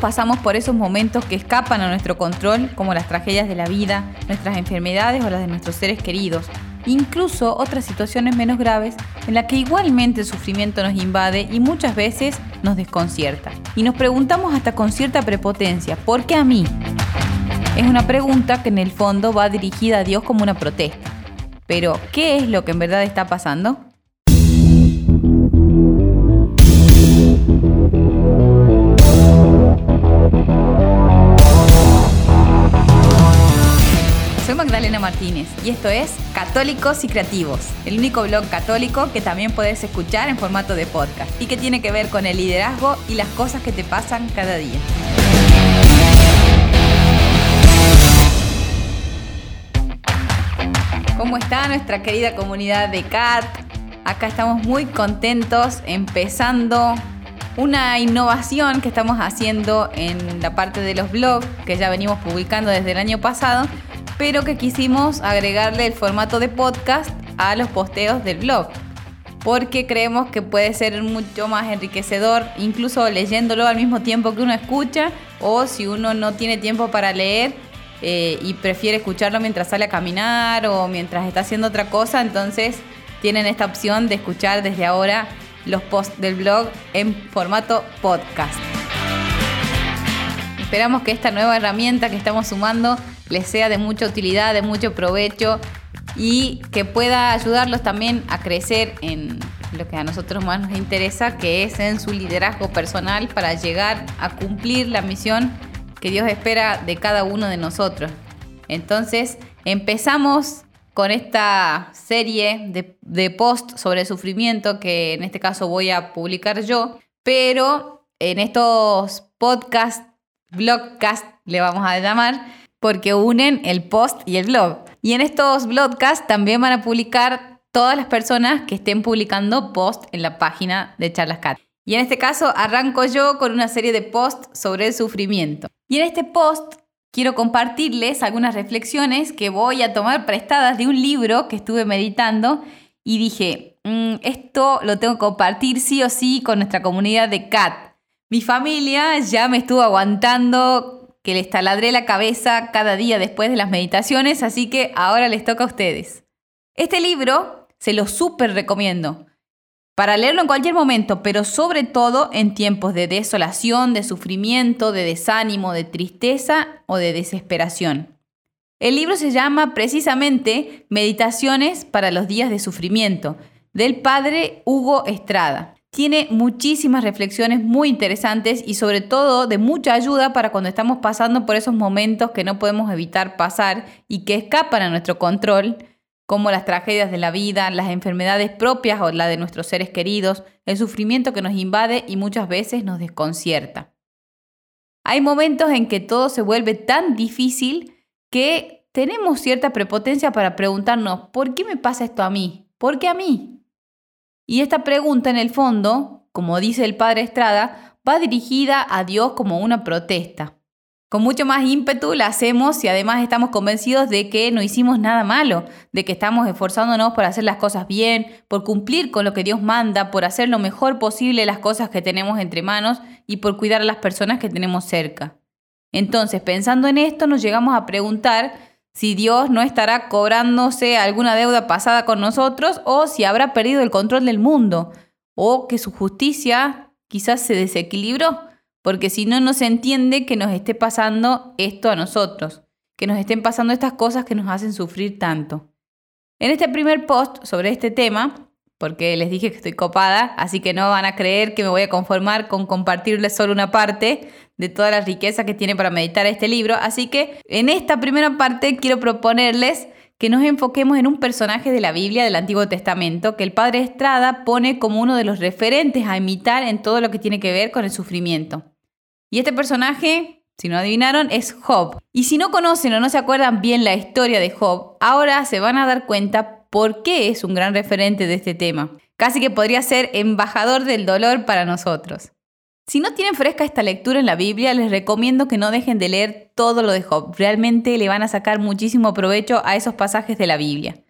pasamos por esos momentos que escapan a nuestro control, como las tragedias de la vida, nuestras enfermedades o las de nuestros seres queridos, incluso otras situaciones menos graves en las que igualmente el sufrimiento nos invade y muchas veces nos desconcierta. Y nos preguntamos hasta con cierta prepotencia, ¿por qué a mí? Es una pregunta que en el fondo va dirigida a Dios como una protesta. Pero, ¿qué es lo que en verdad está pasando? Y esto es Católicos y Creativos, el único blog católico que también puedes escuchar en formato de podcast y que tiene que ver con el liderazgo y las cosas que te pasan cada día. ¿Cómo está nuestra querida comunidad de CAT? Acá estamos muy contentos empezando una innovación que estamos haciendo en la parte de los blogs que ya venimos publicando desde el año pasado, pero que quisimos agregarle el formato de podcast a los posteos del blog, porque creemos que puede ser mucho más enriquecedor, incluso leyéndolo al mismo tiempo que uno escucha, o si uno no tiene tiempo para leer, eh, y prefiere escucharlo mientras sale a caminar o mientras está haciendo otra cosa, entonces tienen esta opción de escuchar desde ahora los posts del blog en formato podcast. Esperamos que esta nueva herramienta que estamos sumando les sea de mucha utilidad, de mucho provecho y que pueda ayudarlos también a crecer en lo que a nosotros más nos interesa, que es en su liderazgo personal para llegar a cumplir la misión que Dios espera de cada uno de nosotros. Entonces, empezamos con esta serie de, de posts sobre sufrimiento que en este caso voy a publicar yo, pero en estos podcasts, blogcast le vamos a llamar, porque unen el post y el blog. Y en estos blogcasts también van a publicar todas las personas que estén publicando post en la página de Charlas Cat. Y en este caso arranco yo con una serie de posts sobre el sufrimiento. Y en este post quiero compartirles algunas reflexiones que voy a tomar prestadas de un libro que estuve meditando y dije, mm, esto lo tengo que compartir sí o sí con nuestra comunidad de CAT. Mi familia ya me estuvo aguantando que les taladré la cabeza cada día después de las meditaciones, así que ahora les toca a ustedes. Este libro se lo súper recomiendo para leerlo en cualquier momento, pero sobre todo en tiempos de desolación, de sufrimiento, de desánimo, de tristeza o de desesperación. El libro se llama precisamente Meditaciones para los días de sufrimiento, del padre Hugo Estrada. Tiene muchísimas reflexiones muy interesantes y sobre todo de mucha ayuda para cuando estamos pasando por esos momentos que no podemos evitar pasar y que escapan a nuestro control como las tragedias de la vida, las enfermedades propias o la de nuestros seres queridos, el sufrimiento que nos invade y muchas veces nos desconcierta. Hay momentos en que todo se vuelve tan difícil que tenemos cierta prepotencia para preguntarnos, ¿por qué me pasa esto a mí? ¿Por qué a mí? Y esta pregunta en el fondo, como dice el padre Estrada, va dirigida a Dios como una protesta. Con mucho más ímpetu la hacemos y además estamos convencidos de que no hicimos nada malo, de que estamos esforzándonos por hacer las cosas bien, por cumplir con lo que Dios manda, por hacer lo mejor posible las cosas que tenemos entre manos y por cuidar a las personas que tenemos cerca. Entonces, pensando en esto, nos llegamos a preguntar si Dios no estará cobrándose alguna deuda pasada con nosotros o si habrá perdido el control del mundo o que su justicia quizás se desequilibró porque si no, no se entiende que nos esté pasando esto a nosotros, que nos estén pasando estas cosas que nos hacen sufrir tanto. En este primer post sobre este tema, porque les dije que estoy copada, así que no van a creer que me voy a conformar con compartirles solo una parte de toda la riqueza que tiene para meditar este libro, así que en esta primera parte quiero proponerles que nos enfoquemos en un personaje de la Biblia del Antiguo Testamento que el padre Estrada pone como uno de los referentes a imitar en todo lo que tiene que ver con el sufrimiento. Y este personaje, si no adivinaron, es Job. Y si no conocen o no se acuerdan bien la historia de Job, ahora se van a dar cuenta por qué es un gran referente de este tema. Casi que podría ser embajador del dolor para nosotros. Si no tienen fresca esta lectura en la Biblia, les recomiendo que no dejen de leer todo lo de Job. Realmente le van a sacar muchísimo provecho a esos pasajes de la Biblia.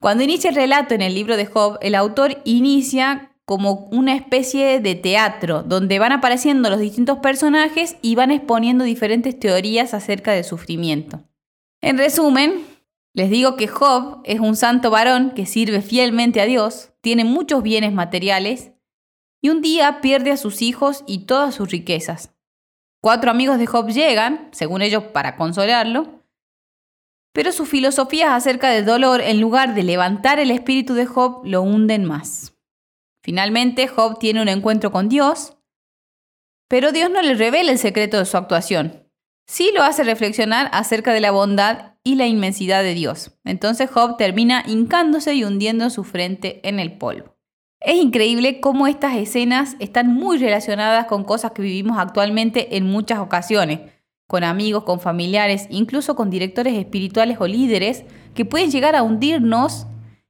Cuando inicia el relato en el libro de Job, el autor inicia como una especie de teatro, donde van apareciendo los distintos personajes y van exponiendo diferentes teorías acerca del sufrimiento. En resumen, les digo que Job es un santo varón que sirve fielmente a Dios, tiene muchos bienes materiales y un día pierde a sus hijos y todas sus riquezas. Cuatro amigos de Job llegan, según ellos, para consolarlo, pero sus filosofías acerca del dolor, en lugar de levantar el espíritu de Job, lo hunden más. Finalmente, Job tiene un encuentro con Dios, pero Dios no le revela el secreto de su actuación. Sí lo hace reflexionar acerca de la bondad y la inmensidad de Dios. Entonces Job termina hincándose y hundiendo su frente en el polvo. Es increíble cómo estas escenas están muy relacionadas con cosas que vivimos actualmente en muchas ocasiones, con amigos, con familiares, incluso con directores espirituales o líderes que pueden llegar a hundirnos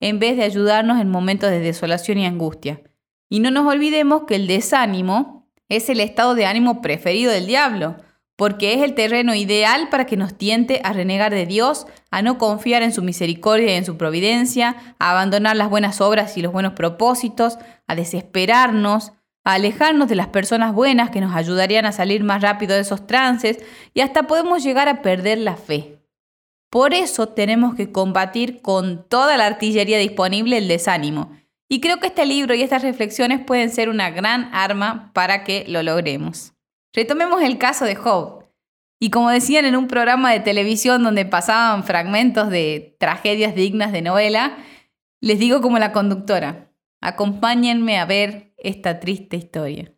en vez de ayudarnos en momentos de desolación y angustia. Y no nos olvidemos que el desánimo es el estado de ánimo preferido del diablo porque es el terreno ideal para que nos tiente a renegar de Dios, a no confiar en su misericordia y en su providencia, a abandonar las buenas obras y los buenos propósitos, a desesperarnos, a alejarnos de las personas buenas que nos ayudarían a salir más rápido de esos trances y hasta podemos llegar a perder la fe. Por eso tenemos que combatir con toda la artillería disponible el desánimo. Y creo que este libro y estas reflexiones pueden ser una gran arma para que lo logremos. Retomemos el caso de Job. Y como decían en un programa de televisión donde pasaban fragmentos de tragedias dignas de novela, les digo como la conductora, acompáñenme a ver esta triste historia.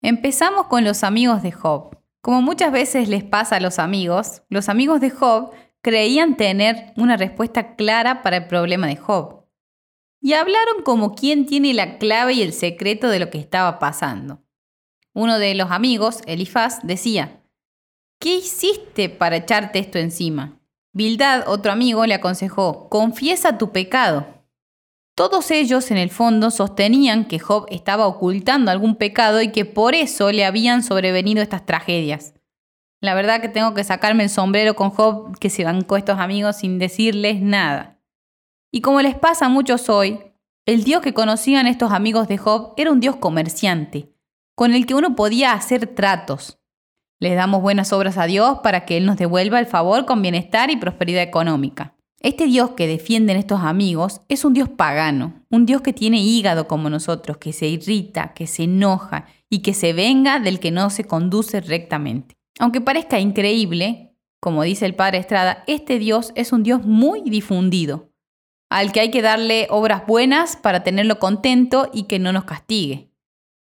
Empezamos con los amigos de Job. Como muchas veces les pasa a los amigos, los amigos de Job creían tener una respuesta clara para el problema de Job. Y hablaron como quien tiene la clave y el secreto de lo que estaba pasando. Uno de los amigos, Elifaz, decía, ¿qué hiciste para echarte esto encima? Bildad, otro amigo, le aconsejó, confiesa tu pecado. Todos ellos, en el fondo, sostenían que Job estaba ocultando algún pecado y que por eso le habían sobrevenido estas tragedias. La verdad que tengo que sacarme el sombrero con Job, que se bancó estos amigos sin decirles nada. Y como les pasa a muchos hoy, el Dios que conocían estos amigos de Job era un Dios comerciante, con el que uno podía hacer tratos. Les damos buenas obras a Dios para que Él nos devuelva el favor con bienestar y prosperidad económica. Este Dios que defienden estos amigos es un Dios pagano, un Dios que tiene hígado como nosotros, que se irrita, que se enoja y que se venga del que no se conduce rectamente. Aunque parezca increíble, como dice el padre Estrada, este Dios es un Dios muy difundido, al que hay que darle obras buenas para tenerlo contento y que no nos castigue.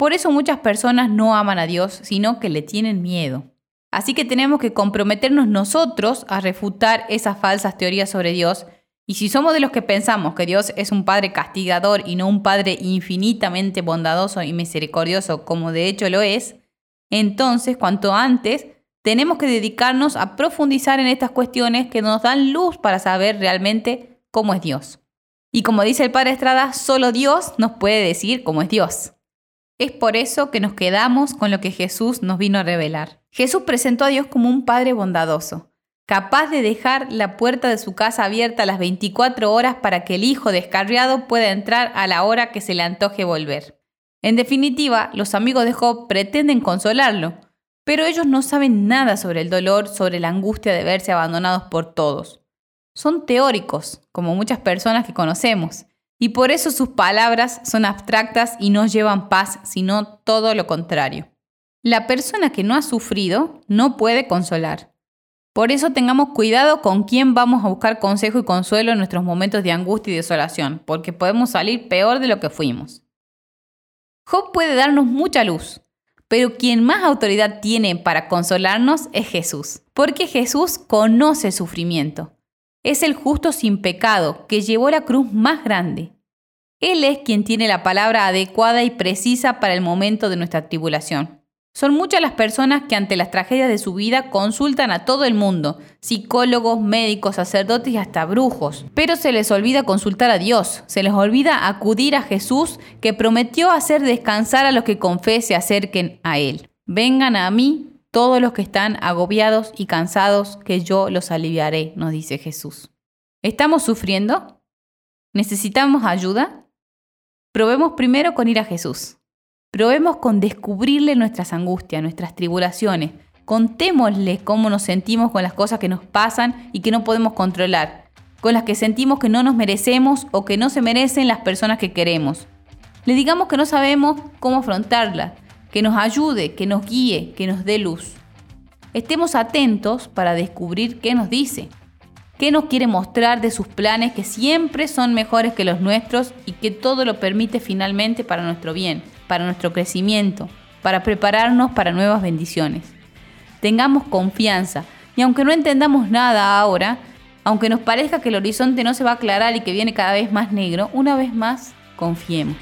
Por eso muchas personas no aman a Dios, sino que le tienen miedo. Así que tenemos que comprometernos nosotros a refutar esas falsas teorías sobre Dios. Y si somos de los que pensamos que Dios es un Padre castigador y no un Padre infinitamente bondadoso y misericordioso como de hecho lo es, entonces cuanto antes tenemos que dedicarnos a profundizar en estas cuestiones que nos dan luz para saber realmente cómo es Dios. Y como dice el Padre Estrada, solo Dios nos puede decir cómo es Dios. Es por eso que nos quedamos con lo que Jesús nos vino a revelar. Jesús presentó a Dios como un Padre bondadoso, capaz de dejar la puerta de su casa abierta a las 24 horas para que el hijo descarriado pueda entrar a la hora que se le antoje volver. En definitiva, los amigos de Job pretenden consolarlo, pero ellos no saben nada sobre el dolor, sobre la angustia de verse abandonados por todos. Son teóricos, como muchas personas que conocemos, y por eso sus palabras son abstractas y no llevan paz, sino todo lo contrario. La persona que no ha sufrido no puede consolar. Por eso tengamos cuidado con quién vamos a buscar consejo y consuelo en nuestros momentos de angustia y desolación, porque podemos salir peor de lo que fuimos. Job puede darnos mucha luz, pero quien más autoridad tiene para consolarnos es Jesús, porque Jesús conoce el sufrimiento. Es el justo sin pecado que llevó la cruz más grande. Él es quien tiene la palabra adecuada y precisa para el momento de nuestra tribulación. Son muchas las personas que ante las tragedias de su vida consultan a todo el mundo, psicólogos, médicos, sacerdotes y hasta brujos. Pero se les olvida consultar a Dios, se les olvida acudir a Jesús que prometió hacer descansar a los que con fe se acerquen a Él. Vengan a mí todos los que están agobiados y cansados, que yo los aliviaré, nos dice Jesús. ¿Estamos sufriendo? ¿Necesitamos ayuda? Probemos primero con ir a Jesús. Probemos con descubrirle nuestras angustias, nuestras tribulaciones. Contémosle cómo nos sentimos con las cosas que nos pasan y que no podemos controlar, con las que sentimos que no nos merecemos o que no se merecen las personas que queremos. Le digamos que no sabemos cómo afrontarlas, que nos ayude, que nos guíe, que nos dé luz. Estemos atentos para descubrir qué nos dice, qué nos quiere mostrar de sus planes que siempre son mejores que los nuestros y que todo lo permite finalmente para nuestro bien, para nuestro crecimiento, para prepararnos para nuevas bendiciones. Tengamos confianza y aunque no entendamos nada ahora, aunque nos parezca que el horizonte no se va a aclarar y que viene cada vez más negro, una vez más, confiemos.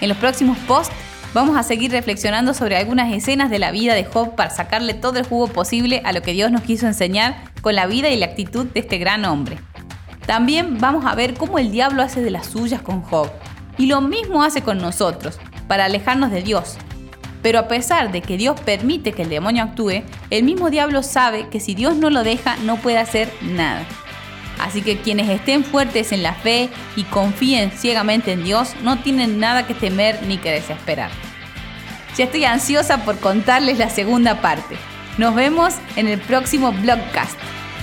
En los próximos posts Vamos a seguir reflexionando sobre algunas escenas de la vida de Job para sacarle todo el jugo posible a lo que Dios nos quiso enseñar con la vida y la actitud de este gran hombre. También vamos a ver cómo el diablo hace de las suyas con Job. Y lo mismo hace con nosotros, para alejarnos de Dios. Pero a pesar de que Dios permite que el demonio actúe, el mismo diablo sabe que si Dios no lo deja no puede hacer nada. Así que quienes estén fuertes en la fe y confíen ciegamente en Dios no tienen nada que temer ni que desesperar. Ya estoy ansiosa por contarles la segunda parte. Nos vemos en el próximo blogcast.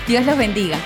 Dios los bendiga.